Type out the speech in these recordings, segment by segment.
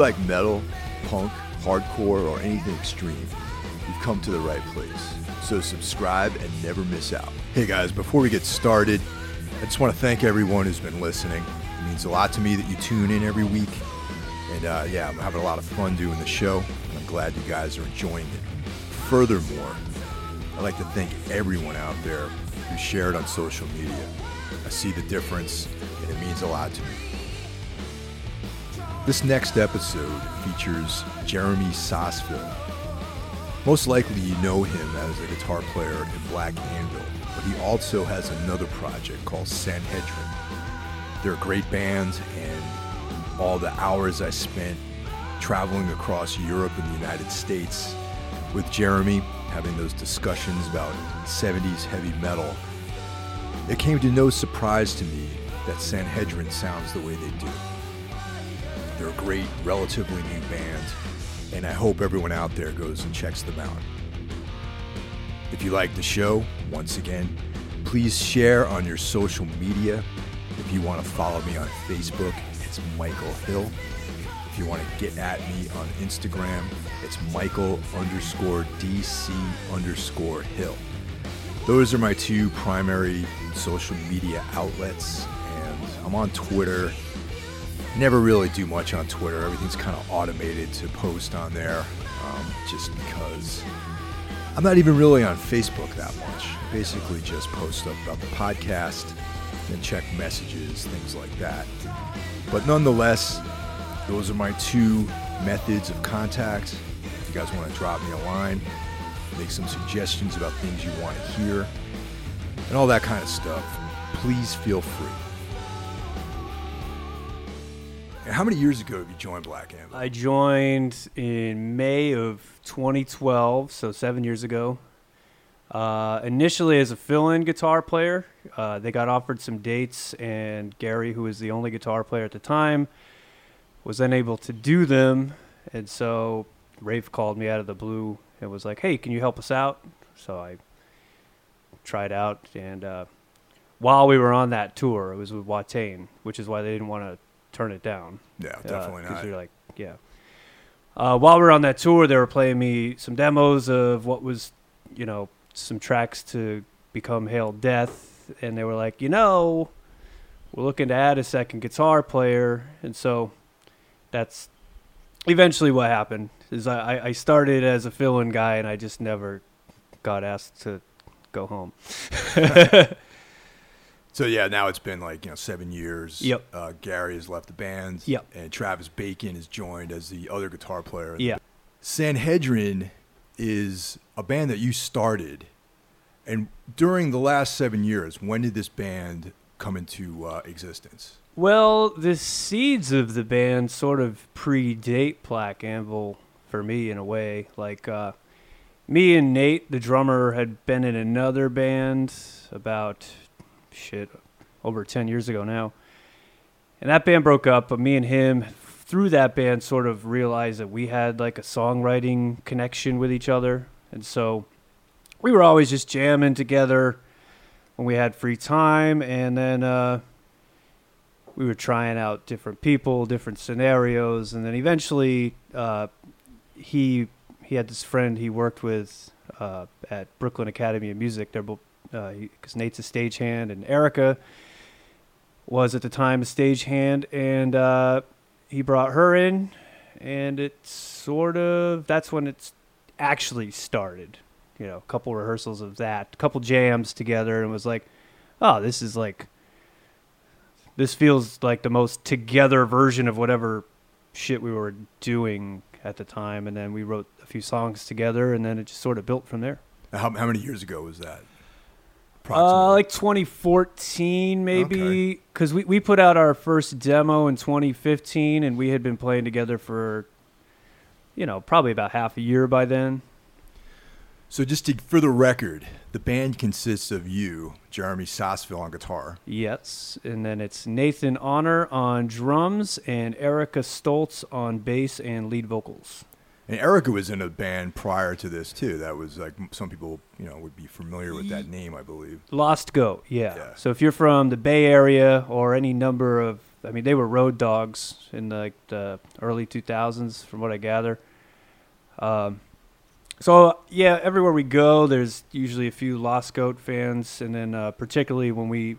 like metal, punk, hardcore, or anything extreme, you've come to the right place. So subscribe and never miss out. Hey guys, before we get started, I just want to thank everyone who's been listening. It means a lot to me that you tune in every week. And uh, yeah, I'm having a lot of fun doing the show. I'm glad you guys are enjoying it. Furthermore, I'd like to thank everyone out there who shared on social media. I see the difference, and it means a lot to me. This next episode features Jeremy Sosville. Most likely you know him as a guitar player in Black Anvil, but he also has another project called Sanhedrin. They're great band, and all the hours I spent traveling across Europe and the United States with Jeremy, having those discussions about 70s heavy metal, it came to no surprise to me that Sanhedrin sounds the way they do. They're a great, relatively new band, and I hope everyone out there goes and checks them out. If you like the show, once again, please share on your social media. If you want to follow me on Facebook, it's Michael Hill. If you want to get at me on Instagram, it's Michael underscore DC underscore Hill. Those are my two primary social media outlets, and I'm on Twitter. Never really do much on Twitter. Everything's kind of automated to post on there, um, just because I'm not even really on Facebook that much. Basically, just post up about the podcast, and check messages, things like that. But nonetheless, those are my two methods of contact. If you guys want to drop me a line, make some suggestions about things you want to hear, and all that kind of stuff, please feel free. How many years ago have you joined Black Anvil? I joined in May of 2012, so seven years ago. Uh, initially as a fill-in guitar player, uh, they got offered some dates, and Gary, who was the only guitar player at the time, was unable to do them, and so Raeph called me out of the blue and was like, "Hey, can you help us out?" So I tried out, and uh, while we were on that tour, it was with Watain, which is why they didn't want to turn it down. Yeah, definitely Because not. you're like, yeah. Uh, while we are on that tour, they were playing me some demos of what was, you know, some tracks to become Hail Death, and they were like, you know, we're looking to add a second guitar player, and so that's eventually what happened. Is I, I- I started as a fill-in guy, and I just never got asked to go home. So yeah, now it's been like you know seven years. Yep. Uh, Gary has left the band. Yep. And Travis Bacon has joined as the other guitar player. Yeah. Sanhedrin is a band that you started, and during the last seven years, when did this band come into uh, existence? Well, the seeds of the band sort of predate Black Anvil for me in a way. Like, uh, me and Nate, the drummer, had been in another band about, shit, over 10 years ago now. And that band broke up, but me and him, through that band, sort of realized that we had like a songwriting connection with each other. And so we were always just jamming together when we had free time. And then, uh, we were trying out different people, different scenarios, and then eventually uh, he he had this friend he worked with uh, at Brooklyn Academy of Music. They're because Nate's a stagehand and Erica was at the time a stagehand, and uh, he brought her in, and it sort of that's when it's actually started. You know, a couple rehearsals of that, a couple jams together, and was like, oh, this is like this feels like the most together version of whatever shit we were doing at the time and then we wrote a few songs together and then it just sort of built from there How, how many years ago was that? Uh, like 2014 maybe because we, we put out our first demo in 2015 and we had been playing together for you know probably about half a year by then. So just to, for the record, the band consists of you, Jeremy Sosville on guitar, yes and then it's nathan honor on drums and erica stoltz on bass and lead vocals And Erica was in a band prior to this too. That was like some people, you know, would be familiar with that name, I believe. Lost Goat, yeah. Yeah. So if you're from the Bay Area or any number of, I mean, they were road dogs in like the early 2000s, from what I gather. Um, so yeah, everywhere we go, there's usually a few Lost Goat fans, and then uh, particularly when we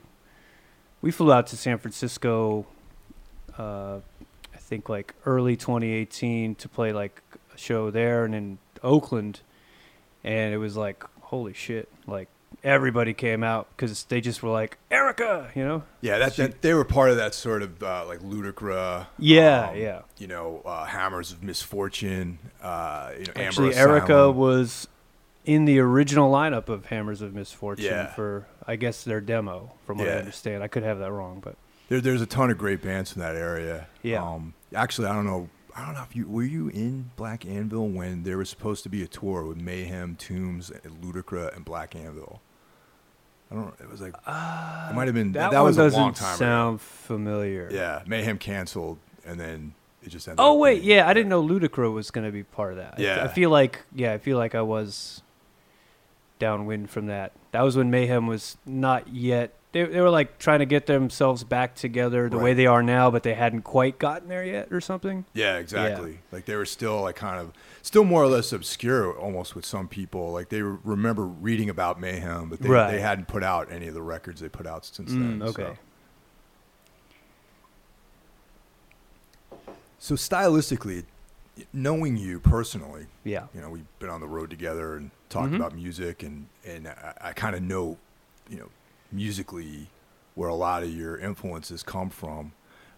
we flew out to San Francisco, uh, I think like early 2018 to play like show there, and in Oakland, and it was like holy shit, like everybody came out because they just were like Erica, you know? Yeah, that, that they were part of that sort of uh, like Ludicra. Yeah, um, yeah. You know, uh, Hammers of Misfortune. Uh, you know, Actually, Amber Erica Asylum. was in the original lineup of Hammers of Misfortune Yeah. for, I guess, their demo, from what I understand. I could have that wrong, but There, there's a ton of great bands from that area. Yeah. Um, actually, I don't know. I don't know if you were you in Black Anvil when there was supposed to be a tour with Mayhem, Tombs, Ludicra and Black Anvil. I don't. It was like uh, it might have been that, that, was doesn't a long time sound familiar. Yeah, Mayhem canceled, and then it just ended. Oh wait, yeah, I didn't know Ludicra was going to be part of that. I- Yeah. I feel like yeah, I feel like I was downwind from that. That was when Mayhem was not yet. They they were like trying to get themselves back together the way they are now, but they hadn't quite gotten there yet, or something. Yeah, exactly. Like they were still like kind of still more or less obscure almost with some people. Like they remember reading about Mayhem, but they, Right. they hadn't put out any of the records they put out since Mm, then. okay. So. so stylistically, knowing you personally, Yeah. you know, we've been on the road together and talked Mhm. about music, and and I, I kind of know, you know, musically where a lot of your influences come from.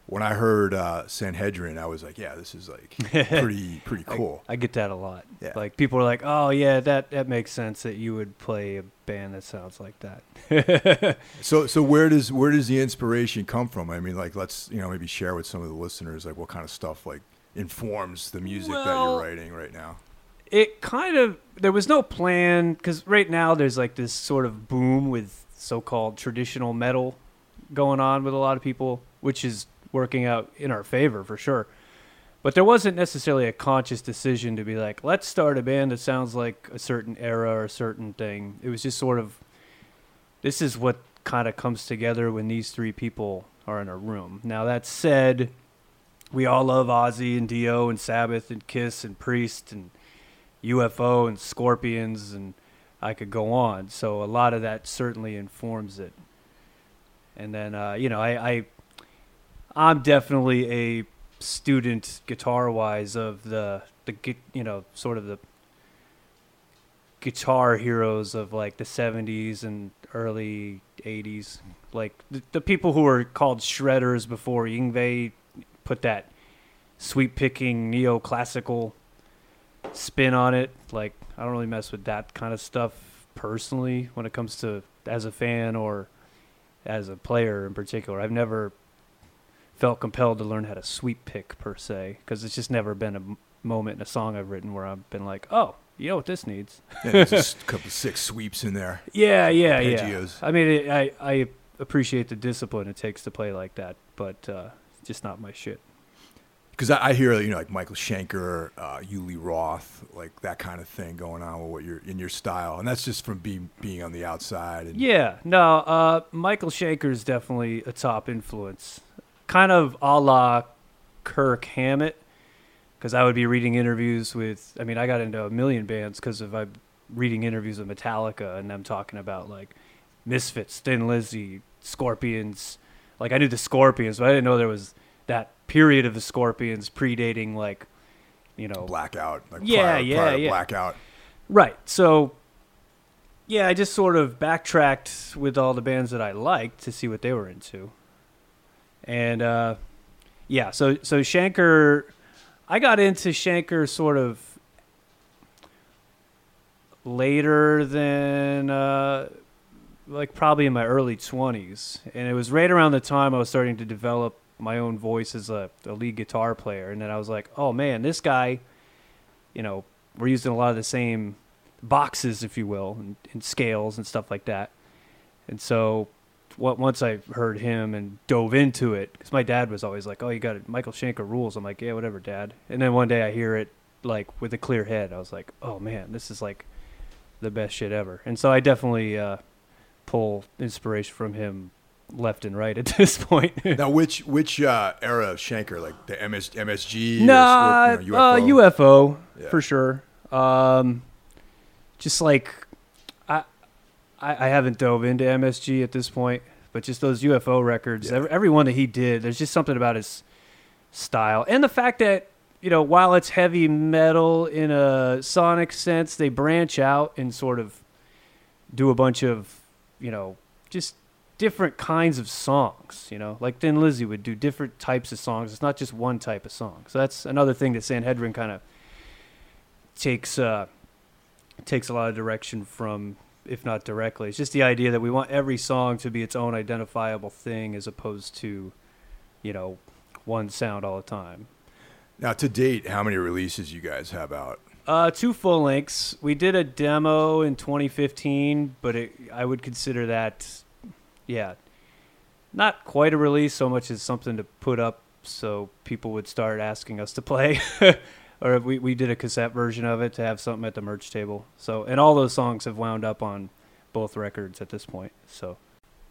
When I heard uh, Sanhedrin, I was like, yeah, this is like pretty pretty cool. I, get that a lot. Yeah. Like people are like, "Oh yeah, that that makes sense that you would play a band that sounds like that." So so where does where does the inspiration come from? I mean, like let's you know maybe share with some of the listeners like what kind of stuff like informs the music that you're writing right now. it kind of there was no plan because right now there's like this sort of boom with so-called traditional metal going on with a lot of people, which is working out in our favor for sure. But there wasn't necessarily a conscious decision to be like, let's start a band that sounds like a certain era or a certain thing. It was just sort of, this is what kind of comes together when these three people are in a room. Now that said, we all love Ozzy and Dio and Sabbath and Kiss and Priest and UFO and Scorpions and I could go on. So a lot of that certainly informs it. And then uh, you know, I, I I'm definitely a student guitar wise of the the you know sort of the guitar heroes of like the 70s and early 80s like the, the people who were called shredders before Yngwie put that sweep picking neoclassical spin on it like I don't really mess with that kind of stuff personally when it comes to as a fan or as a player in particular I've never felt compelled to learn how to sweep pick per se because it's just never been a m- moment in a song I've written where I've been like, oh, you know what this needs. Yeah, there's just a couple six sweeps in there. Yeah, yeah, yeah. I mean, it, I I appreciate the discipline it takes to play like that, but uh, just not my shit. Because I, I hear you know like Michael Schenker, uh, Uli Roth, like that kind of thing going on with what you're in your style, and that's just from being being on the outside. And Yeah, no, uh, Michael Schenker is definitely a top influence, kind of a la Kirk Hammett, because I would be reading interviews with. I mean, I got into a million bands because of I reading interviews with Metallica and them talking about like Misfits, Thin Lizzy, Scorpions. Like I knew the Scorpions, but I didn't know there was that period of the Scorpions predating like, you know, blackout, like Yeah, prior, yeah, prior yeah. blackout. Right. So, yeah, I just sort of backtracked with all the bands that I liked to see what they were into. And uh, yeah, so so Schenker, I got into Schenker sort of later than uh, like probably in my early 20s. And it was right around the time I was starting to develop my own voice as a, a lead guitar player. And then I was like, oh man, this guy, you know, we're using a lot of the same boxes, if you will, and, and scales and stuff like that. And so, what once I heard him and dove into it, because my dad was always like, "Oh, you got it, Michael Schenker rules." I'm like, "Yeah, whatever, Dad." And then one day I hear it like with a clear head. I was like, oh man, this is like the best shit ever. And so I definitely uh, pull inspiration from him left and right at this point. now, which which uh, era of Schenker, like the MS, MSG? Nah, or, you know, uh, UFO? UFO Yeah. for sure. Um, just like I, I, I haven't dove into MSG at this point, but just those UFO records, Yeah. every, every one that he did, there's just something about his style and the fact that you know while it's heavy metal in a sonic sense, they branch out and sort of do a bunch of you know just different kinds of songs, you know, like Thin Lizzy would do different types of songs. It's not just one type of song. So that's another thing that Sanhedrin kind of takes uh, takes a lot of direction from, if not directly. It's just the idea that we want every song to be its own identifiable thing, as opposed to, you know, one sound all the time. Now, to date, how many releases you guys have out? Uh, two full lengths. We did a demo in 2015, but it, I would consider that, yeah, not quite a release so much as something to put up so people would start asking us to play. or we, we did a cassette version of it to have something at the merch table. So, and all those songs have wound up on both records at this point. So,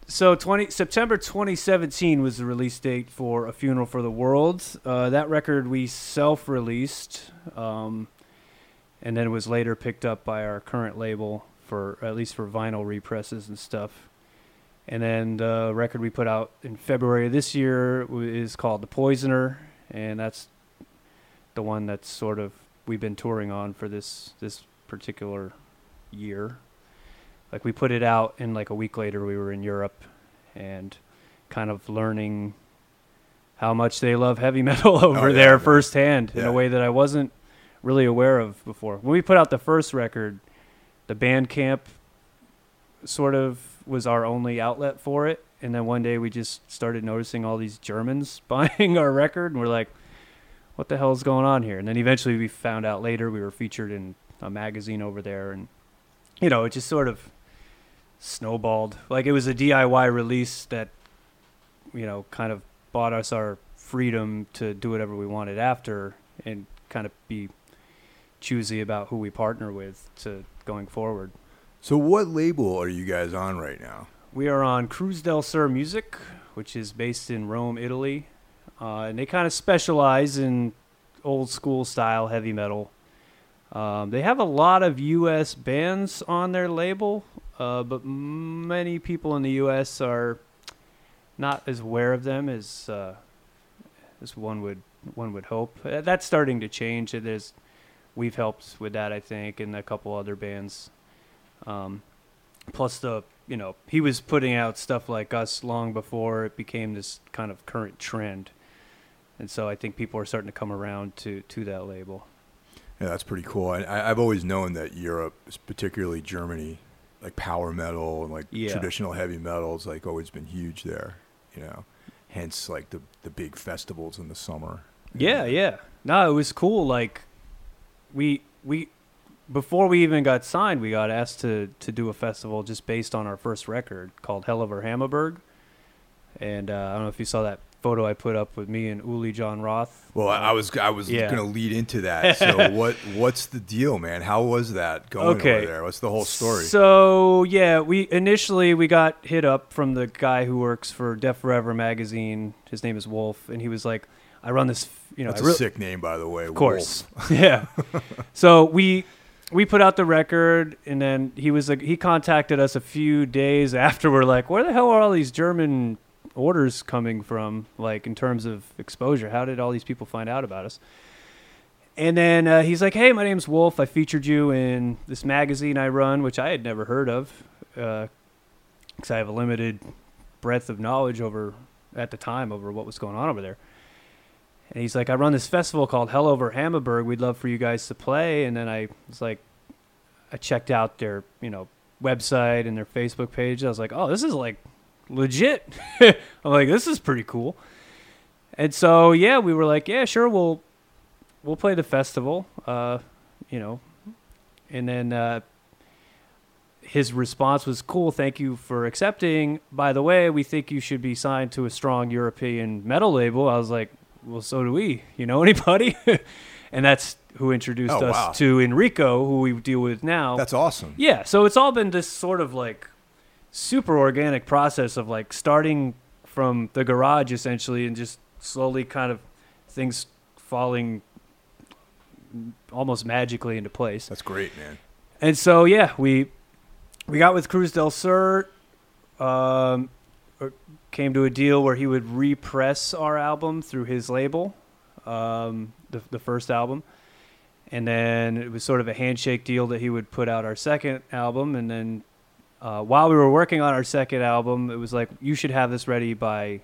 so 20 September 2017 was the release date for A Funeral for the World. Uh, that record we self-released. Um, and then it was later picked up by our current label for at least for vinyl represses and stuff. And then uh, the record we put out in February of this year is called The Poisoner, and that's the one that's sort of we've been touring on for this this particular year. Like we put it out, and like a week later we were in Europe, and kind of learning how much they love heavy metal oh, over Oh, yeah, there firsthand in a way that I wasn't really aware of before. When we put out the first record, the Bandcamp sort of was our only outlet for it. And then one day we just started noticing all these Germans buying our record, and we're like, what the hell is going on here? And then eventually we found out later we were featured in a magazine over there, and you know, it just sort of snowballed. Like it was a DIY release that, you know, kind of bought us our freedom to do whatever we wanted after and kind of be choosy about who we partner with to going forward. So, what label are you guys on right now? We are on Cruz del Sur Music, which is based in Rome, Italy. Uh, and they kind of specialize in old school style heavy metal. Um, they have a lot of U.S. bands on their label, uh, but many people in the U.S. are not as aware of them as uh, as one would one would hope. Uh, that's starting to change. There's we've helped with that, I think, and a couple other bands. Um, plus the you know he was putting out stuff like us long before it became this kind of current trend and so i think people are starting to come around to to that label Yeah, that's pretty cool. I, I've always known that Europe, particularly Germany, like power metal and like Yeah. traditional heavy metals, like always been huge there. You know, hence like the the big festivals in the summer. yeah yeah no it was cool like we we before we even got signed we got asked to to do a festival just based on our first record called hell over hammaburg and uh, i don't know if you saw that photo i put up with me and uli jon roth Well, I, was I was Yeah. gonna lead into that. So what what's the deal, man? How was that going Okay. over there? What's the whole story? So yeah, we initially we got hit up from the guy who works for Deaf Forever magazine. His name is Wolf, and he was like, "I run this, you know, That's I a re- sick name, by the way. of course, yeah." so we we put out the record, and then he was like, he contacted us a few days after. We're like, "Where the hell are all these German orders coming from? Like in terms of exposure, how did all these people find out about us?" And then uh, he's like, "Hey, my name's Wolf. I featured you in this magazine I run, which I had never heard of, because I have a limited breadth of knowledge over at the time over what was going on over there." And he's like, "I run this festival called Hell Over Hammaburg. We'd love for you guys to play." And then I was like, I checked out their you know website and their Facebook page. I was like, "Oh, this is like legit." I'm like, "This is pretty cool." And so yeah, we were like, "Yeah, sure, we'll." we'll play the festival, uh, you know, and then uh, his response was, "Cool, thank you for accepting. By the way, we think you should be signed to a strong European metal label." I was like, "Well, so do we. You know anybody?" and that's who introduced Oh, us wow. to Enrico, who we deal with now. That's awesome. Yeah, so it's all been this sort of like super organic process of like starting from the garage essentially and just slowly kind of things falling almost magically into place. That's great, man. And so yeah, we we got with Cruz del Sur, um, came to a deal where he would repress our album through his label, um, the the first album, and then it was sort of a handshake deal that he would put out our second album, and then uh, while we were working on our second album, it was like you should have this ready by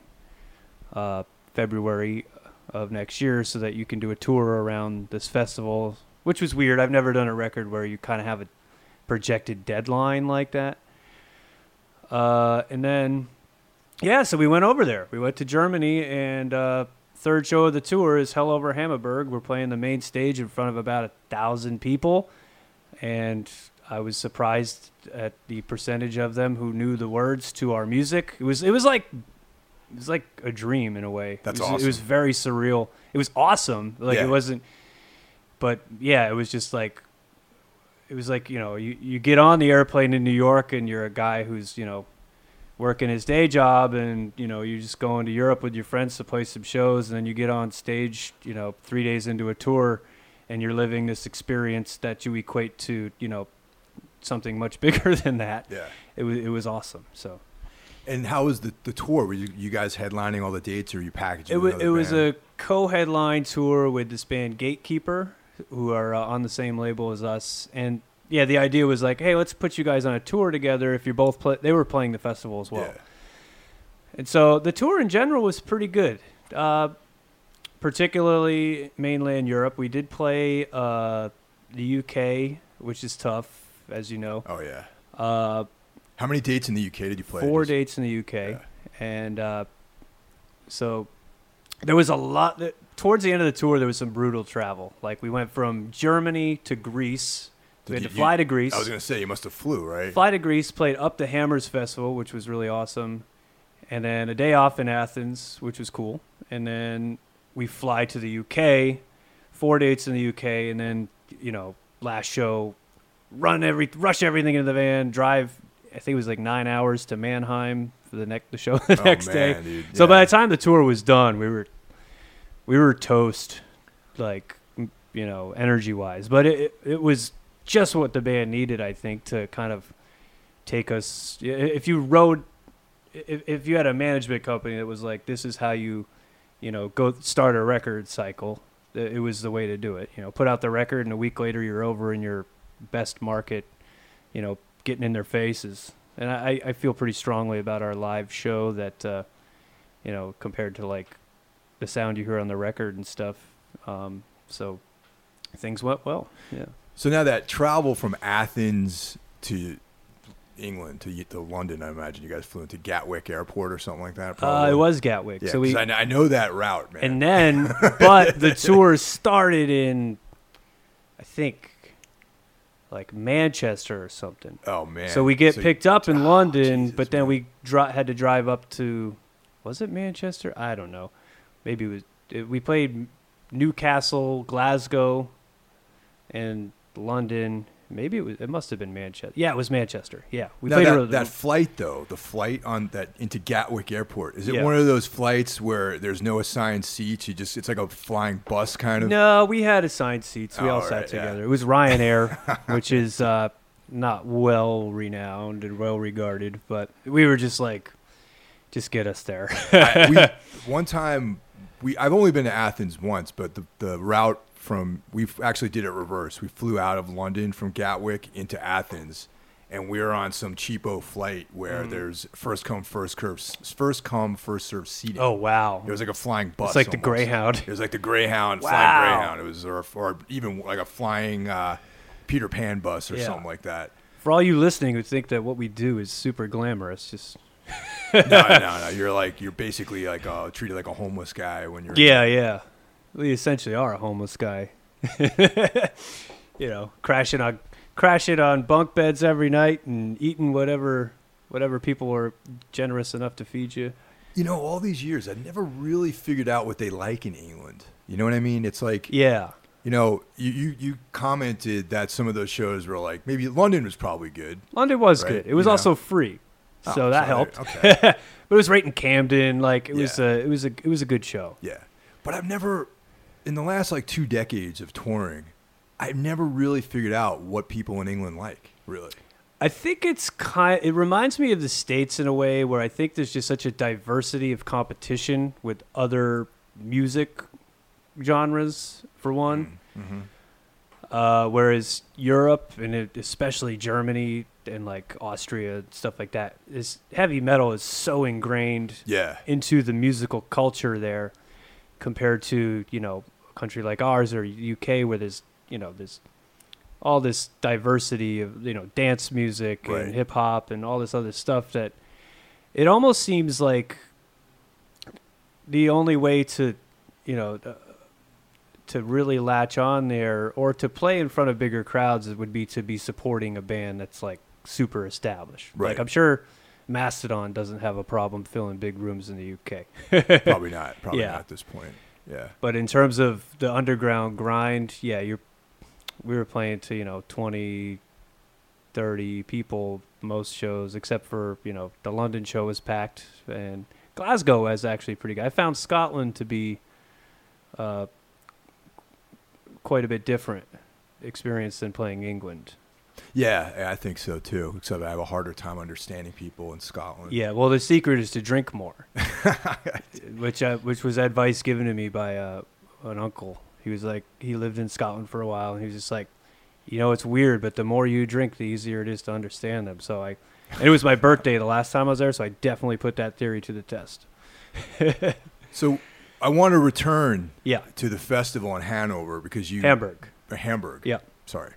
uh, February of next year so that you can do a tour around this festival, which was weird. I've never done a record where you kind of have a projected deadline like that. Uh, and then, yeah, so we went over there. We went to Germany, and uh, third show of the tour is Hell Over Hammaburg. We're playing the main stage in front of about a thousand people, and I was surprised at the percentage of them who knew the words to our music. It was it was like it was like a dream in a way. That's it was, awesome. It was very surreal. It was awesome. Like Yeah. it wasn't, but yeah, it was just like it was like you know you you get on the airplane in New York and you're a guy who's you know working his day job and you know you're just going to Europe with your friends to play some shows and then you get on stage you know three days into a tour and you're living this experience that you equate to you know something much bigger than that. Yeah. It was it was awesome. So. And how was the, the tour? Were you, you guys headlining all the dates, or you packaging? It was it was a co-headline tour with this band Gatekeeper, who are uh, on the same label as us, and yeah, the idea was like, hey, let's put you guys on a tour together. If you're both play, they were playing the festival as well, Yeah. and so the tour in general was pretty good. Uh, particularly mainland Europe. We did play uh, the UK, which is tough, as you know. Oh yeah. Uh, How many dates in the UK did you play? four dates in the UK, Yeah. and uh, so there was a lot. That, towards the end of the tour, there was some brutal travel. Like we went from Germany to Greece. We had to fly to Greece. I was gonna say you must have flew, right? Fly to Greece, played up the Hammers Festival, which was really awesome, and then a day off in Athens, which was cool, and then we fly to the UK, four dates in the UK, and then you know last show, run every rush everything into the van, drive. I think it was like nine hours to Mannheim for the next the show the Oh, next man, day. dude. So by the time the tour was done, we were we were toast, like you know, energy wise. But it it was just what the band needed, I think, to kind of take us. If you rode, if if you had a management company that was like, this is how you, you know, go start a record cycle. It was the way to do it. You know, put out the record, and a week later you're over in your best market. You know, getting in their faces. And I, I feel pretty strongly about our live show that, uh, you know, compared to like the sound you hear on the record and stuff. Um, so things went well. Yeah. So now that travel from Athens to England to to London, I imagine you guys flew into Gatwick Airport or something like that. Uh, it was Gatwick. Yeah, so we, I, I know that route, man. and then, but the tour started in, I think, like Manchester or something. oh man. So we get So- picked up in Oh, London, Jesus, but then man. we dri- had to drive up to, was it Manchester? I don't know. Maybe it was. It, we played Newcastle, Glasgow, and London. Maybe it was. It must have been Manchester. Yeah, it was Manchester. Yeah, we now played. that, that flight though, the flight on that into Gatwick Airport, is it Yeah. one of those flights where there's no assigned seats? You just it's like a flying bus kind of. No, we had assigned seats. We Oh, all all sat right, yeah. together. It was Ryanair, which is uh, not well renowned and well regarded, but we were just like, just get us there. I, we, one time, we I've only been to Athens once, but the the route from we actually did it reverse. We flew out of London from Gatwick into Athens, and we were on some cheapo flight where Mm. there's first come first curve, first come first serve seating. oh wow! It was like a flying bus. It's like the. Greyhound. It was like the Greyhound, Wow. flying Greyhound. It was, or, or even like a flying uh, Peter Pan bus or Yeah. something like that. For all you listening who think that what we do is super glamorous, just No, no, no. You're like you're basically like uh, treated like a homeless guy when you're yeah, yeah. We essentially are a homeless guy. you know, crashing on crashing on bunk beds every night and eating whatever whatever people were generous enough to feed you. You know, all these years, I never really figured out what they like in England. You know what I mean? It's like Yeah. You know, you, you, you commented that some of those shows were like maybe London was probably good. London was Right, good. It was you know. also free, Oh, so that so helped. okay. but it was right in Camden. Like it was a it was a it was a good show. Yeah. But I've never, in the last like two decades of touring, I've never really figured out what people in England like, really. I think it's kind. It reminds me of the states in a way where I think there's just such a diversity of competition with other music genres, for one. Mm-hmm. Uh, whereas Europe and it, especially Germany and like Austria stuff like that is heavy metal is so ingrained Yeah. into the musical culture there compared to you know country like ours or UK where there's you know there's all this diversity of you know dance music Right. and hip hop and all this other stuff that it almost seems like the only way to you know uh, to really latch on there or to play in front of bigger crowds would be to be supporting a band that's like super established Right. like i'm sure mastodon doesn't have a problem filling big rooms in the uk Probably not. Probably Yeah. not at this point. Yeah. but in terms of the underground grind yeah you're we were playing to you know 20 30 people most shows except for you know the london show was packed and glasgow was actually pretty good i found scotland to be uh, quite a bit different experience than playing england Yeah, I think so too. Except I have a harder time understanding people in Scotland. yeah well the secret is to drink more which uh, which was advice given to me by uh, an uncle. He was like, he lived in Scotland for a while, and he was just like, you know, it's weird, but the more you drink, the easier it is to understand them. So I, and it was my birthday the last time I was there, so I definitely put that theory to the test. So I want to return Yeah, to the festival in Hanover because you Hamburg. Hamburg. Yeah, Sorry.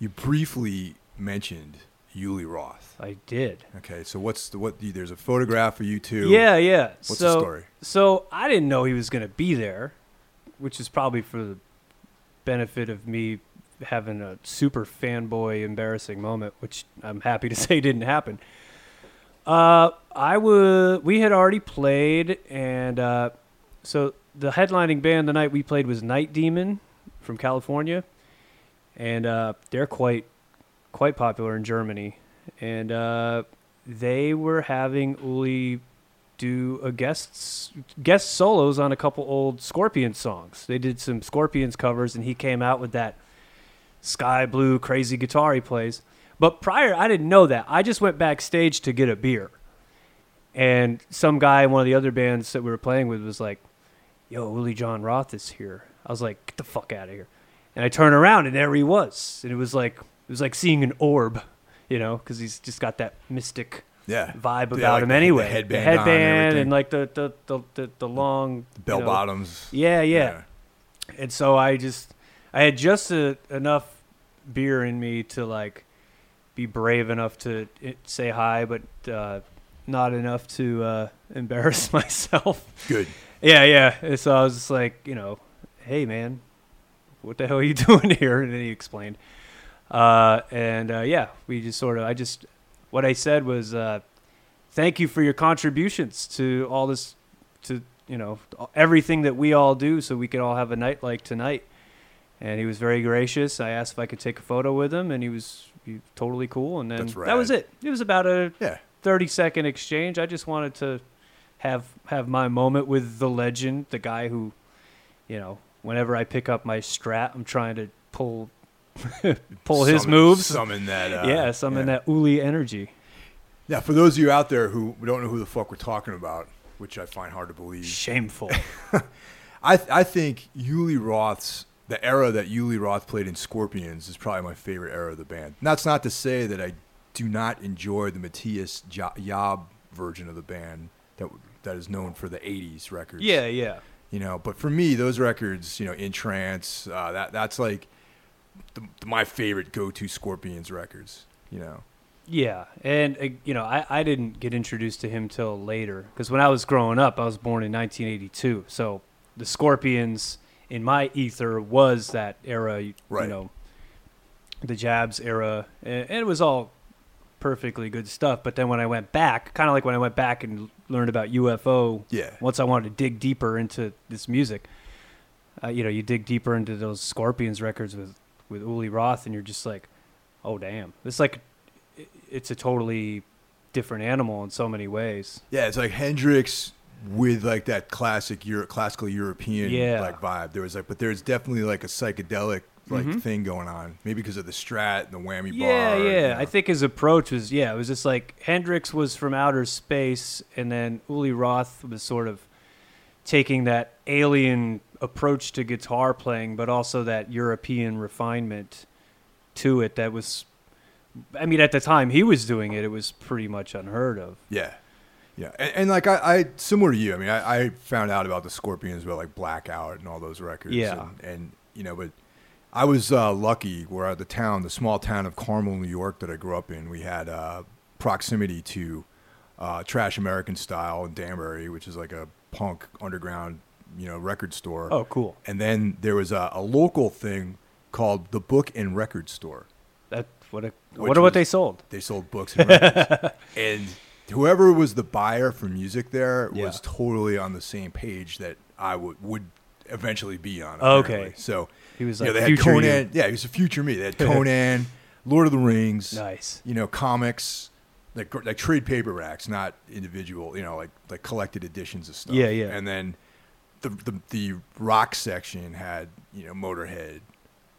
You briefly mentioned Uli Roth. I did. Okay, so what's the what? There's a photograph of you two. Yeah, yeah. What's so, the story? So I didn't know he was going to be there, which is probably for the benefit of me having a super fanboy embarrassing moment, which I'm happy to say didn't happen. Uh, I would. We had already played, and uh, so the headlining band the night we played was Night Demon from California, and uh, they're quite quite popular in Germany, and uh, they were having Uli do a guest guest solos on a couple old Scorpions songs. They did some Scorpions covers, and he came out with that sky blue crazy guitar he plays. But prior, I didn't know that. I just went backstage to get a beer, and some guy in one of the other bands that we were playing with was like, "Yo, Uli Jon Roth is here." I was like, "Get the fuck out of here!" And I turn around, and there he was. And it was like it was like seeing an orb, you know, because he's just got that mystic Yeah. vibe Yeah, about like him the- the anyway. headband on and headband everything. and like the the the the, the long Bell you know- bottoms. Yeah, yeah, And so I just I had just a, enough beer in me to like be brave enough to say hi, but uh, not enough to uh, embarrass myself. Good. Yeah, yeah. And so I was just like, you know, hey man, what the hell are you doing here? And then he explained. Uh, and uh, yeah, we just sort of, I just, what I said was, uh, thank you for your contributions to all this, to, you know, everything that we all do so we could all have a night like tonight. And he was very gracious. I asked if I could take a photo with him, and he was he, totally cool. And then that was it. It was about a Yeah. 30 second exchange. I just wanted to have have my moment with the legend, the guy who, you know, whenever I pick up my strat, I'm trying to pull pull his Summon- moves. Summon that. Uh, yeah, summon yeah. that Uli energy. Yeah, for those of you out there who don't know who the fuck we're talking about, which I find hard to believe, Shameful. I I think Uli Roth's the era that Uli Roth played in Scorpions is probably my favorite era of the band. And that's not to say that I do not enjoy the Matthias Jo- Job version of the band that that is known for the '80s records. yeah, yeah. You know. But for me, those records, you know, In Trance, uh, that that's like the, my favorite go-to Scorpions records. You know. Yeah, and uh, you know, I, I didn't get introduced to him till later because when I was growing up, I was born in 1982. So the Scorpions in my ether was that era, you Right. know, the Jabs era, and, and it was all perfectly good stuff. But then when I went back, kind of like when I went back and learned about UFO, Yeah. once I wanted to dig deeper into this music, uh, you know, you dig deeper into those Scorpions records with with Uli Roth, and you're just like, oh damn, it's like it's a totally different animal in so many ways. Yeah, it's like Hendrix with like that classic Euro- classical European Yeah. like vibe. There was like, but there's definitely like a psychedelic like Mhm. thing going on. Maybe because of the Strat and the whammy Yeah, bar. you yeah. know. I think his approach was yeah, it was just like Hendrix was from outer space, and then Uli Roth was sort of taking that alien approach to guitar playing, but also that European refinement to it. That was, I mean, at the time he was doing it, it was pretty much unheard of. Yeah. Yeah. And, and like I, I similar to you, I mean I, I found out about the Scorpions about like Blackout and all those records. Yeah. And, and you know, but I was uh, lucky where at the town, the small town of Carmel, New York that I grew up in, we had uh, proximity to uh, Trash American Style in Danbury, which is like a punk underground, you know, record store. Oh, cool. And then there was a, a local thing called the Book and Record Store. That what a Which wonder what they sold. They sold books and records. and whoever was the buyer for music there Yeah. was totally on the same page that I would would eventually be on. Okay. So He was you know, like they had future you. Conan. Yeah, he was a future me. They had Conan, Lord of the Rings. Nice. You know, comics. Like, like trade paperbacks, not individual, you know, like like collected editions of stuff. Yeah, yeah. And then the the, the rock section had you know Motorhead,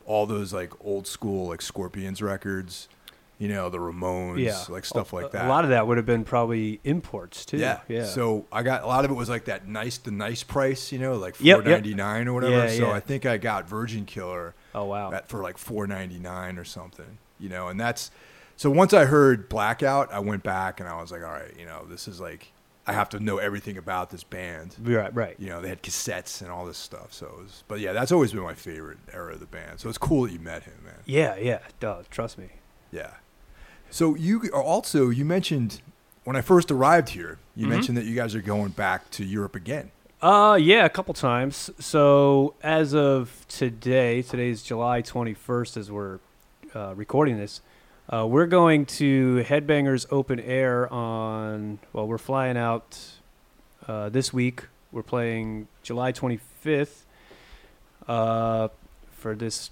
all those like old school like Scorpions records, you know the Ramones, Yeah, like stuff A- like that. A lot of that would have been probably imports too. yeah, yeah. So I got a lot of it was like that nice, the nice price, you know, like Yep, four yep. ninety nine or whatever. Yeah, so yeah. I think I got Virgin Killer oh wow. at, for like four ninety nine or something, you know. And that's so once I heard Blackout, I went back and I was like, all right, you know, this is like I have to know everything about this band. right, right. You know, they had cassettes and all this stuff. So, it was, but yeah, that's always been my favorite era of the band. So it's cool that you met him, man. Yeah, yeah. Duh, trust me. Yeah. So you are also you mentioned when I first arrived here, you Mhm. mentioned that you guys are going back to Europe again. Uh, yeah, a couple times. So as of today, today's July 21st, as we're uh, recording this, uh, we're going to Headbangers Open Air on. Well, we're flying out uh, this week. We're playing July 25th uh, for this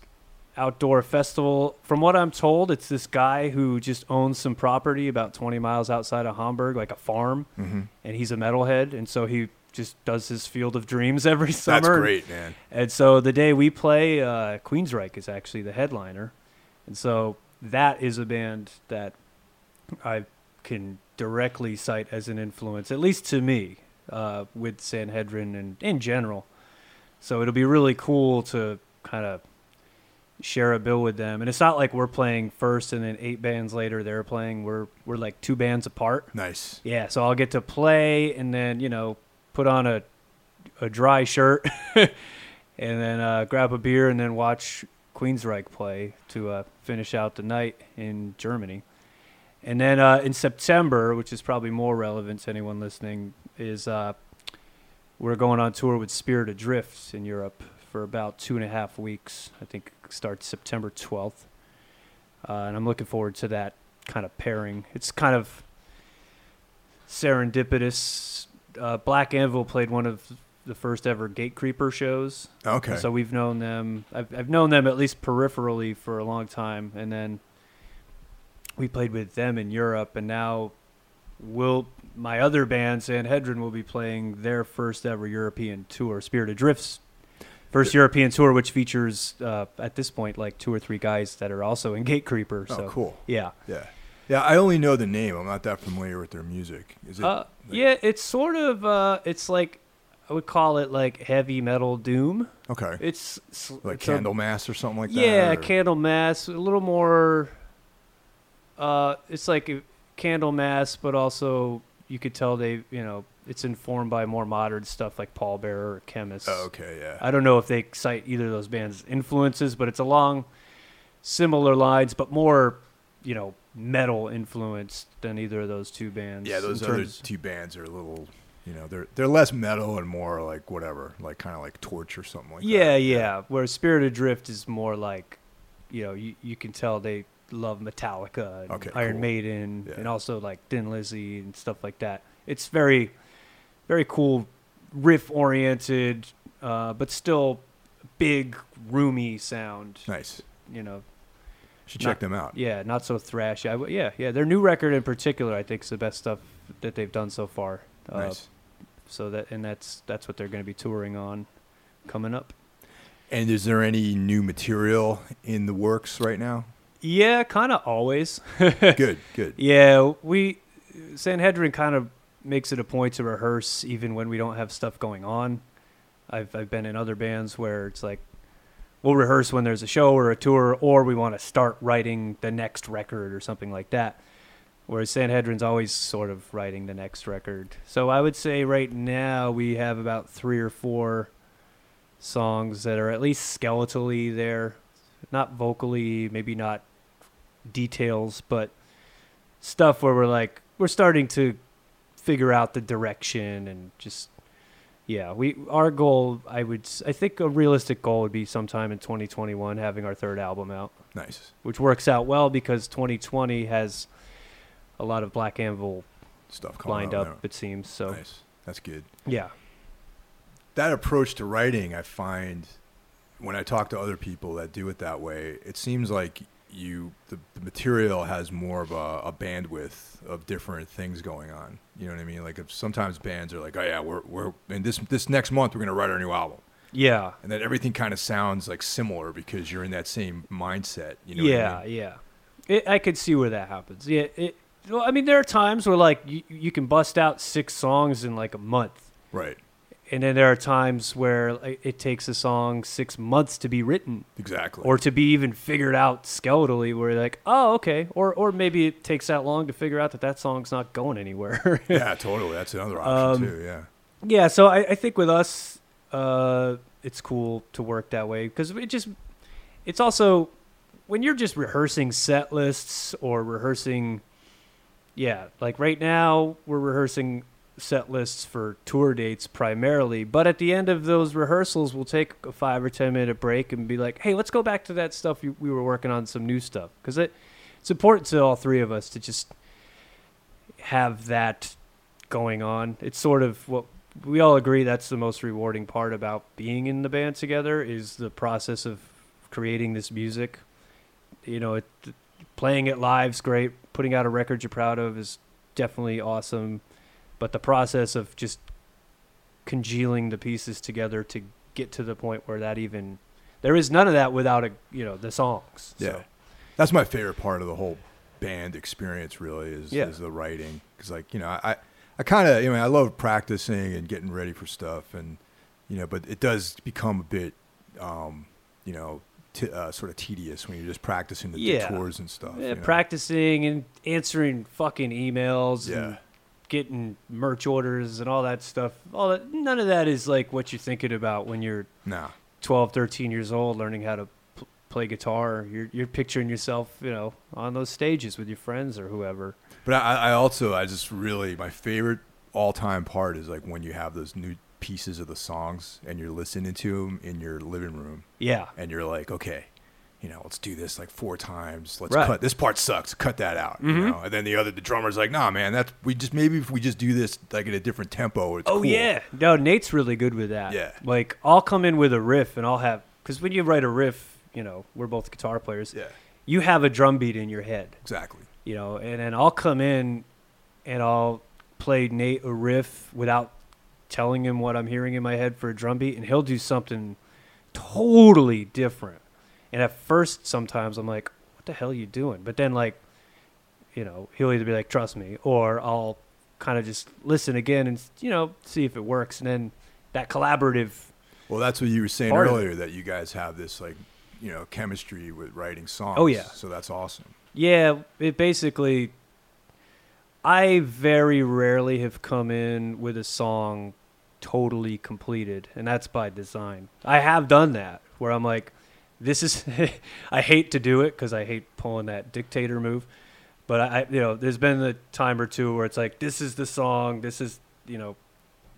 outdoor festival. From what I'm told, it's this guy who just owns some property about 20 miles outside of Hamburg, like a farm Mm-hmm. and he's a metalhead, and so he just does his Field of Dreams every summer. That's great, man. And so the day we play, uh, Queensryche is actually the headliner, and so that is a band that I can directly cite as an influence, at least to me, uh, with Sanhedrin and in general. So it'll be really cool to kind of share a bill with them, and it's not like we're playing first and then eight bands later they're playing. We're we're like two bands apart. Nice. Yeah, so I'll get to play and then, you know, put on a a dry shirt and then uh, grab a beer and then watch Queensryche play to uh, finish out the night in Germany. And then uh, in September, which is probably more relevant to anyone listening, is uh, we're going on tour with Spirit Adrift in Europe for about two and a half weeks. I think it starts September 12th. Uh, and I'm looking forward to that kind of pairing. It's kind of serendipitous. Uh, Black Anvil played one of the first ever Gatecreeper shows. Okay. So we've known them. I've, I've known them at least peripherally for a long time, and then we played with them in Europe, and now will my other band Sanhedrin will be playing their first ever European tour, Spirit Adrift's first European tour, which features uh, at this point like two or three guys that are also in Gatecreeper. oh, So cool. yeah, Yeah. Yeah, I only know the name. I'm not that familiar with their music. Is it? uh, like- yeah, it's sort of uh, it's like I would call it like heavy metal doom. okay. It's, Like it's a- Candlemass or something like that. yeah, or- candle a little more. Uh, it's like Candlemass, but also you could tell they, you know, it's informed by more modern stuff like Pallbearer or Khemmis. Oh, okay. Yeah. I don't know if they cite either of those bands' influences, but it's along similar lines, but more, you know, metal influenced than either of those two bands. yeah, those other two bands are a little. You know, they're they're less metal and more like whatever, like kind of like Torche or something like yeah, that. yeah. Yeah. Whereas Spirit Adrift is more like, you know, you, you can tell they love Metallica, and Okay, Iron cool. Maiden, Yeah. and also like Thin Lizzy and stuff like that. It's very, very cool, riff oriented, uh, but still big, roomy sound. Nice. You know, Should Not- check them out. yeah, not so thrashy. I yeah, yeah. Their new record in particular, I think, is the best stuff that they've done so far. Uh, Nice. So that and that's that's what they're going to be touring on coming up. And is there any new material in the works right now? Yeah, kind of always. good, good. Yeah, we Sanhedrin kind of makes it a point to rehearse even when we don't have stuff going on. I've I've been in other bands where it's like we'll rehearse when there's a show or a tour or we want to start writing the next record or something like that. Whereas Sanhedrin's always sort of writing the next record. So I would say right now we have about 3 or 4 songs that are at least skeletally there, not vocally, maybe not details, but stuff where we're like we're starting to figure out the direction and just yeah we our goal i would I think a realistic goal would be sometime in 2021 having our third album out Nice which works out well because 2020 has a lot of black anvil stuff lined up now. it seems so Nice. That's good. yeah That approach to writing, I find when I talk to other people that do it that way, it seems like you the, the material has more of a, a bandwidth of different things going on. You know what I mean? Like if sometimes bands are like, oh yeah, we're we're in this this next month we're gonna write our new album, yeah and then everything kind of sounds like similar because you're in that same mindset. You know? what I yeah mean? yeah it, i could see where that happens yeah it well, i mean there are times where like you, you can bust out six songs in like a month Right. And then there are times where it takes a song six months to be written Exactly. or to be even figured out skeletally where you're like oh okay or or maybe it takes that long to figure out that that song's not going anywhere yeah, totally. That's another option Um, too. Yeah. yeah so I, I think with us uh it's cool to work that way because it just it's also when you're just rehearsing set lists or rehearsing yeah like right now we're rehearsing set lists for tour dates primarily but at the end of those rehearsals we'll take a five or ten minute break and be like hey let's go back to that stuff we were working on some new stuff. Because it it's important to all three of us to just have that going on. It's sort of what we all agree that's the most rewarding part about being in the band together is the process of creating this music. You know it, playing it live's great. Putting out a record you're proud of is definitely awesome but the process of just congealing the pieces together to get to the point where that even there is none of that without a you know the songs Yeah. so. That's my favorite part of the whole band experience. Really, is Yeah. is the writing. Because like you know, I I kind of you know I love practicing and getting ready for stuff, and you know, but it does become a bit um, you know t- uh, sort of tedious when you're just practicing the Yeah. tours and stuff. Yeah, you know? practicing and answering fucking emails and Yeah. Getting merch orders and all that stuff. All that none of that is like what you're thinking about when you're Nah. 12, 13 years old learning how to pl- play guitar. You're you're picturing yourself, you know, on those stages with your friends or whoever. But I, I also I just really my favorite all time part is like when you have those new pieces of the songs and you're listening to them in your living room Yeah. and you're like, okay, you know, let's do this like four times. Let's Right. cut this part sucks. Cut that out. You Mhm. know, and then the other the drummer's like, nah, man, that's we just maybe if we just do this like at a different tempo, it's Oh cool. yeah. No, Nate's really good with that. Yeah. Like I'll come in with a riff and I'll have cuz when you write a riff, you know, we're both guitar players. yeah, You have a drum beat in your head. exactly. you know, and then I'll come in and I'll play Nate a riff without telling him what I'm hearing in my head for a drum beat, and he'll do something totally different. And at first, sometimes I'm like, "What the hell are you doing?" But then, like, you know, he'll either be like, "Trust me," or I'll kind of just listen again and you know see if it works, and then that collaborative. Well, that's what you were saying earlier that you guys have this like you know chemistry with writing songs. Oh, yeah. so that's awesome. Yeah, it basically. I very rarely have come in with a song totally completed, and that's by design. I have done that where I'm like, this is. I hate to do it because I hate pulling that dictator move, but I, you know, there's been a time or two where it's like, this is the song. This is, you know,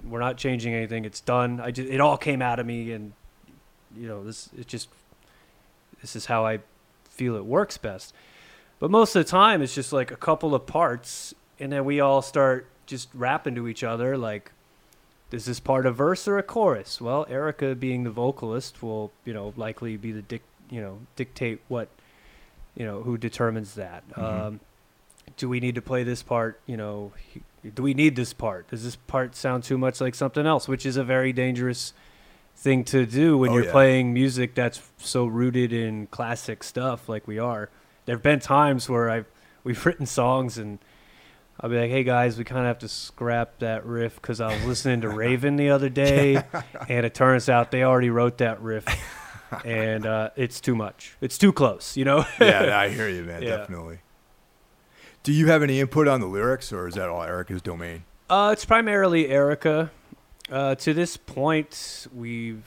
we're not changing anything. It's done. I just, it all came out of me, and you know, this, it just, this is how I feel it works best. But most of the time, it's just like a couple of parts, and then we all start just rapping to each other, like, is this part a verse or a chorus? Well, Erica, being the vocalist, will you know likely be the dic- you know dictate what you know who determines that. Mhm. Um, do we need to play this part? You know, do we need this part? Does this part sound too much like something else? Which is a very dangerous thing to do when Oh, you're yeah. playing music that's so rooted in classic stuff like we are. There have been times where I've we've written songs and I'll be like, "Hey guys, we kind of have to scrap that riff because I was listening to Raven the other day, and it turns out they already wrote that riff, and uh, it's too much. It's too close, you know." yeah, I hear you, man. Yeah. Definitely. Do you have any input on the lyrics, or is that all Erica's domain? Uh, it's primarily Erica. Uh, to this point, we've,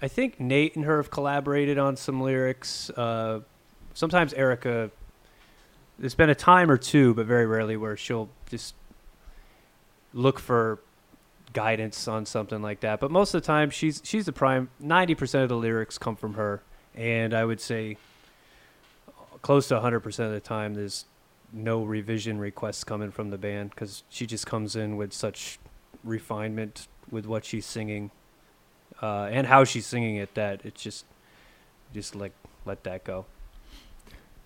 I think Nate and her have collaborated on some lyrics. Uh, sometimes Erica, there's been a time or two, but very rarely where she'll just look for guidance on something like that. But most of the time, she's she's the prime. Ninety percent of the lyrics come from her, and I would say close to hundred percent of the time, there's no revision requests coming from the band because she just comes in with such refinement with what she's singing uh, and how she's singing it that it's just just like let that go.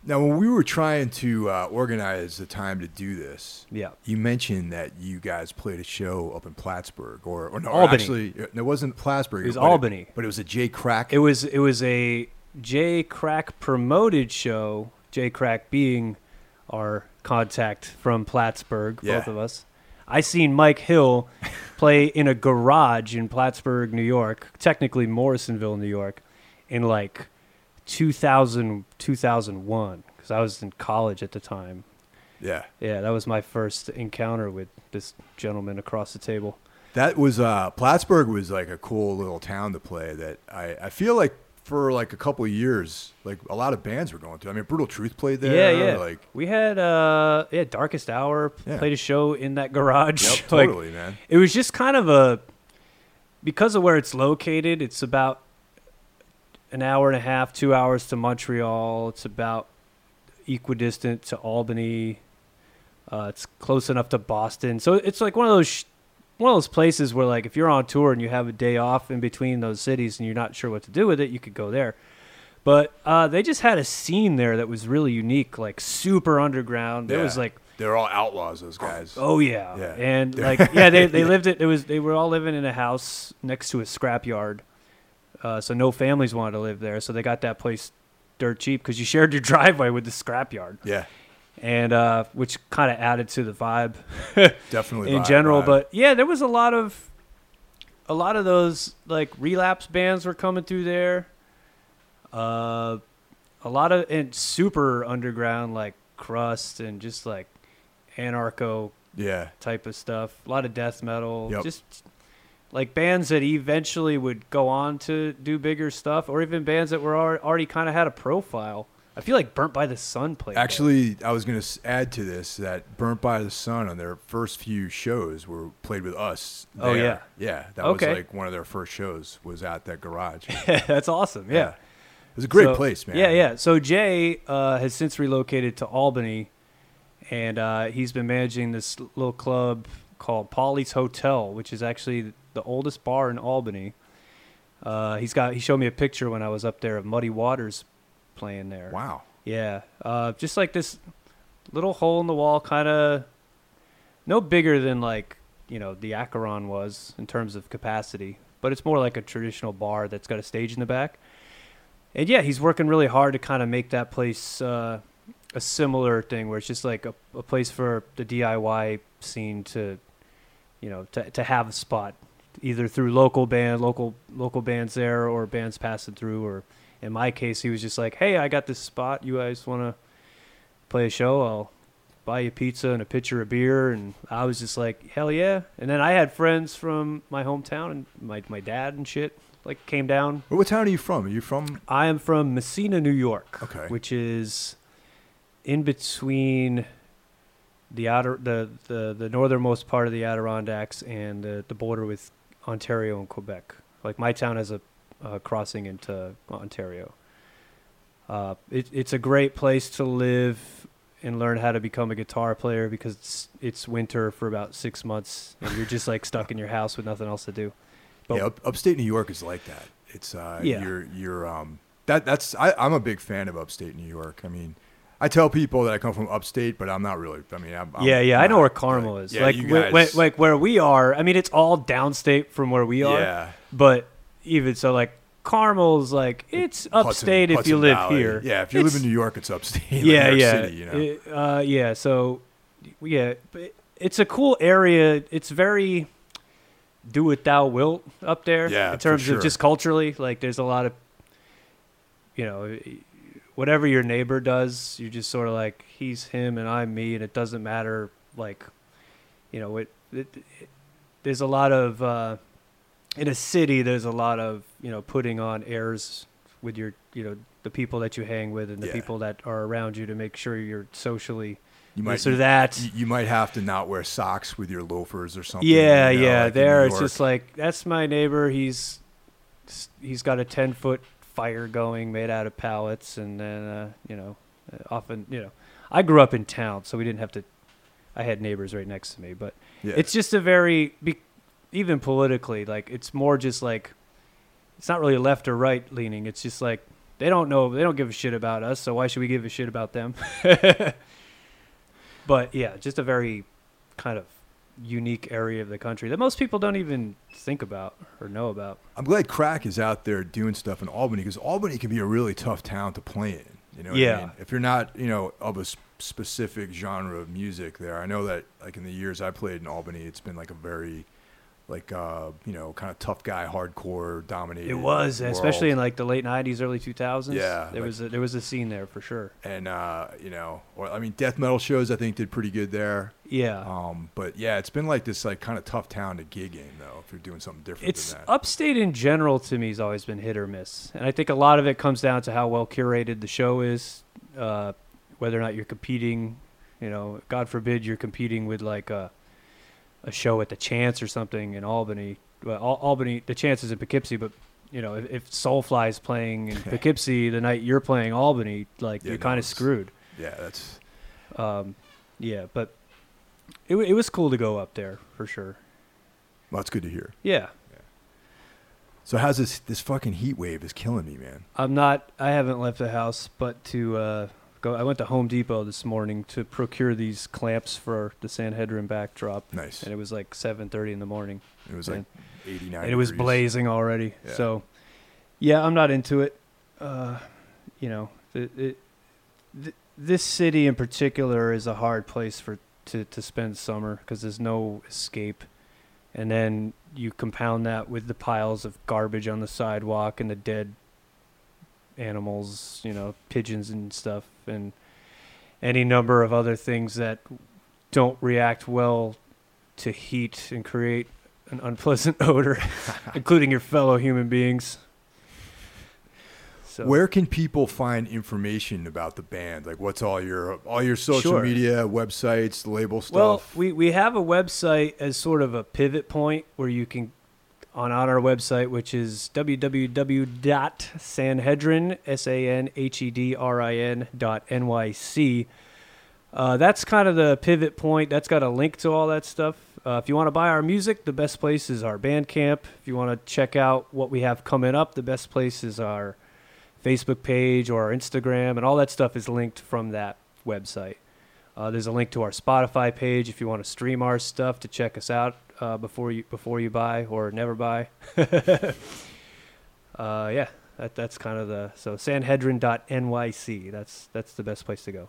Now, when we were trying to uh, organize the time to do this, Yeah. you mentioned that you guys played a show up in Plattsburgh, or, or no, Albany. actually, it wasn't Plattsburgh. It was but Albany. but it was a J Crack. It was it was a J Crack promoted show. J Crack being our contact from Plattsburgh, Yeah. both of us. I seen Mike Hill play in a garage in Plattsburgh, New York, technically Morrisonville, New York, in like 2000 2001 because I was in college at the time. yeah, Yeah, that was my first encounter with this gentleman across the table. that was uh, Plattsburgh was like a cool little town to play. That I, I feel like for like a couple of years, like a lot of bands were going to. I mean, Brutal Truth played there. yeah, yeah. Like, we had uh, yeah, Darkest Hour Yeah. played a show in that garage. yep, Like, totally, man. it was just kind of a because of where it's located. It's about an hour and a half, two hours to Montreal. It's about equidistant to Albany. Uh, it's close enough to Boston, so it's like one of those sh- one of those places where like if you're on tour and you have a day off in between those cities and you're not sure what to do with it, you could go there. But uh, they just had a scene there that was really unique, like super underground. There was like They're all outlaws, those guys. Oh yeah, Yeah. and like yeah, they they lived it. It was they were all living in a house next to a scrapyard, uh, so no families wanted to live there. So they got that place dirt cheap because you shared your driveway with the scrapyard, Yeah, and uh, which kind of added to the vibe definitely. in vibe, general. vibe. But yeah, there was a lot of a lot of those like relapse bands were coming through there. Uh, a lot of and super underground like crust and just like anarcho yeah, type of stuff. A lot of death metal. Yep. Just like bands that eventually would go on to do bigger stuff, or even bands that were already kind of had a profile. I feel like Burnt by the Sun played. there. Actually, I was going to add to this that Burnt by the Sun on their first few shows were played with us. Oh, there. yeah. yeah. That Okay. was like one of their first shows was at that garage. that's awesome. Yeah. it was a great So- place, man. Yeah, yeah. So Jay uh, has since relocated to Albany, and uh, he's been managing this little club called Pauly's Hotel, which is actually the oldest bar in Albany. Uh, he's got. He showed me a picture when I was up there of Muddy Waters playing there. Wow. Yeah, uh, just like this little hole in the wall, kind of no bigger than like you know the Acheron was in terms of capacity, but it's more like a traditional bar that's got a stage in the back. And yeah, he's working really hard to kind of make that place uh, a similar thing, where it's just like a, a place for the DIY scene to, you know, to to have a spot, either through local band, local local bands there, or bands passing through, or in my case, he was just like, "Hey, I got this spot. You guys want to play a show? I'll buy you pizza and a pitcher of beer." And I was just like, "Hell yeah!" And then I had friends from my hometown and my my dad and shit like came down. Well, what town are you from? Are you from? I am from Massena, New York, Okay. which is in between the outer the, the the northernmost part of the Adirondacks and the, the border with Ontario and Quebec. Like my town has a uh, crossing into Ontario. Uh, it, it's a great place to live. and learn how to become a guitar player because it's, it's winter for about six months and you're just like stuck in your house with nothing else to do. But- yeah, up, upstate New York is like that. It's uh, Yeah. you're you're um that that's I, I'm a big fan of upstate New York. I mean, I tell people that I come from upstate, but I'm not really. I mean, I'm, I'm yeah, yeah, I know where Carmel like- is. Yeah, like, you wh- wh- guys, like where we are. I mean, it's all downstate from where we are. yeah, But even so, like Carmel's like it's Hudson- upstate if you live Valley. here. Yeah, if you It's- live in New York, it's upstate. yeah, New York yeah, City, you know. It- uh, yeah. So, yeah, but it's a cool area. It's very do what thou wilt up there. Yeah, in terms sure. of just culturally, like there's a lot of, you know, whatever your neighbor does, you're just sort of like he's him and I'm me, and it doesn't matter. Like, you know, it. it, it there's a lot of uh, in a city. There's a lot of you know putting on airs with your you know the people that you hang with and the Yeah. people that are around you to make sure you're socially you might this or that. You, you might have to not wear socks with your loafers or something. yeah, you know, yeah. like there, it's just like that's my neighbor. He's he's got a ten foot fire going made out of pallets, and then uh, you know, uh, often you know, I grew up in town, so we didn't have to. I had neighbors right next to me, but yeah. it's just a very be, even politically like it's more just like it's not really left or right leaning it's just like they don't know they don't give a shit about us so why should we give a shit about them but yeah just a very kind of unique area of the country that most people don't even think about or know about I'm glad Crack is out there doing stuff in Albany because Albany can be a really tough town to play in. You know, what I Yeah. mean? if you're not, you know, of a specific genre of music, there. I know that, like in the years I played in Albany, it's been like a very, like, uh, you know, kind of tough guy, hardcore dominated. it was especially in like the late 90s early 2000s Yeah, there like- was a, there was a scene there for sure and uh, you know, or I mean, death metal shows I think did pretty good there. Yeah Um, but yeah, it's been like this like kind of tough town to gig in though if you're doing something different it's than that. upstate in general to me has always been hit or miss and i think a lot of it comes down to how well curated the show is uh, whether or not you're competing you know god forbid you're competing with like a, a show at the chance or something in albany well Al- albany the chance is in poughkeepsie but you know if, if is playing in poughkeepsie the night you're playing albany like Yeah, you're no, kind of screwed yeah, that's um, yeah but it, it was cool to go up there for sure well, that's good to hear. yeah So how's this this fucking heat wave is killing me, man. I'm not. I haven't left the house, but to uh, go. I went to Home Depot this morning to procure these clamps for the Sanhedrin backdrop, Nice. and it was like 7:30 in the morning, It was like and, 89. and it was degrees. blazing already. Yeah. So, yeah, I'm not into it. Uh, you know, it, it, th- this city in particular is a hard place for to to spend summer because there's no escape, and then you compound that with the piles of garbage on the sidewalk and the dead animals, you know, pigeons and stuff, and any number of other things that don't react well to heat and create an unpleasant odor, including your fellow human beings. So, Where can people find information about the band? Like, what's all your all your social Sure. media, websites, label stuff? Well, we, we have a website as sort of a pivot point where you can, on, on our website, which is www.sanhedrin, S-A-N-H-E-D-R-I-N dot N-Y-C. Uh, that's kind of the pivot point. That's got a link to all that stuff. Uh, if you want to buy our music, the best place is our Bandcamp. If you want to check out what we have coming up, the best place is our Facebook page or our Instagram, and all that stuff is linked from that website. Uh, there's a link to our Spotify page if you want to stream our stuff to check us out uh, before you before you buy or never buy. uh, yeah, that that's kind of the so Sanhedrin.nyc. That's that's the best place to go.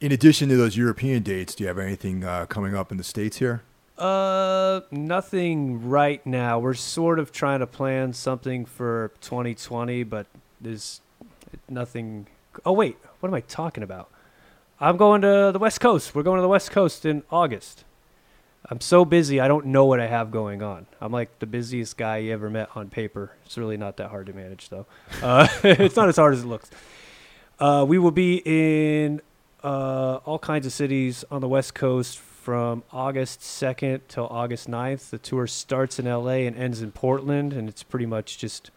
in addition to those European dates, do you have anything uh, coming up in the states here? Uh, nothing right now. We're sort of trying to plan something for 2020, but there's nothing. Oh wait, what am I talking about? I'm going to the West Coast. We're going to the West Coast in August. I'm so busy, I don't know what I have going on. I'm like the busiest guy you ever met on paper. It's really not that hard to manage, though. Uh, it's not as hard as it looks. Uh, we will be in uh, all kinds of cities on the West Coast from August 2nd till August 9th. The tour starts in LA and ends in Portland, and it's pretty much just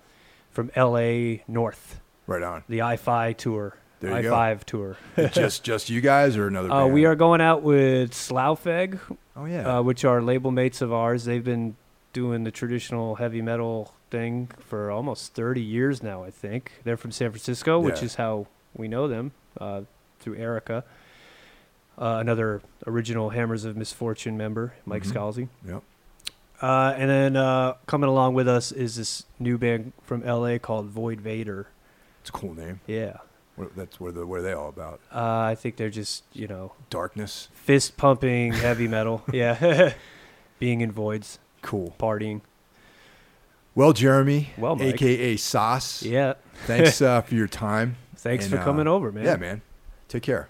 from LA north, Right on. the I Fi tour. There you I go. five tour. just just you guys or another? Uh, we are going out with Slough Feg, Oh yeah. uh, which are label mates of ours. They've been doing the traditional heavy metal thing for almost 30 years now, I think. They're from San Francisco, which Yeah. is how we know them uh, through Erica, uh, another original Hammers of Misfortune member, Mike Mhm. Scalzi. Yep. Uh, and then uh, coming along with us is this new band from LA called Void Vator. It's a cool name. Yeah. What, that's where the, what are they all about? Uh, I think they're just, you know, Darkness. fist pumping heavy metal. Yeah. Being in voids, Cool. partying. Well, Jeremy, Well, Mike. aka Sauce. Yeah. Thanks uh, for your time. Thanks And, for coming uh, over, man. Yeah, man. Take care.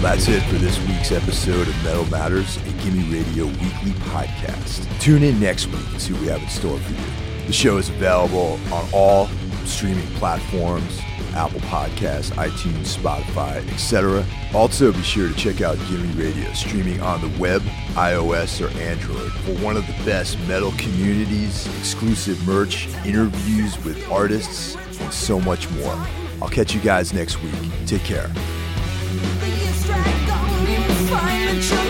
Well, that's it for this week's episode of Metal Matters, a Gimme Radio weekly podcast. Tune in next week and see what we have in store for you. The show is available on all streaming platforms Apple Podcasts, iTunes, Spotify, etc. Also, be sure to check out Gimme Radio streaming on the web, iOS, or Android for one of the best metal communities, exclusive merch, interviews with artists, and so much more. I'll catch you guys next week. Take care. The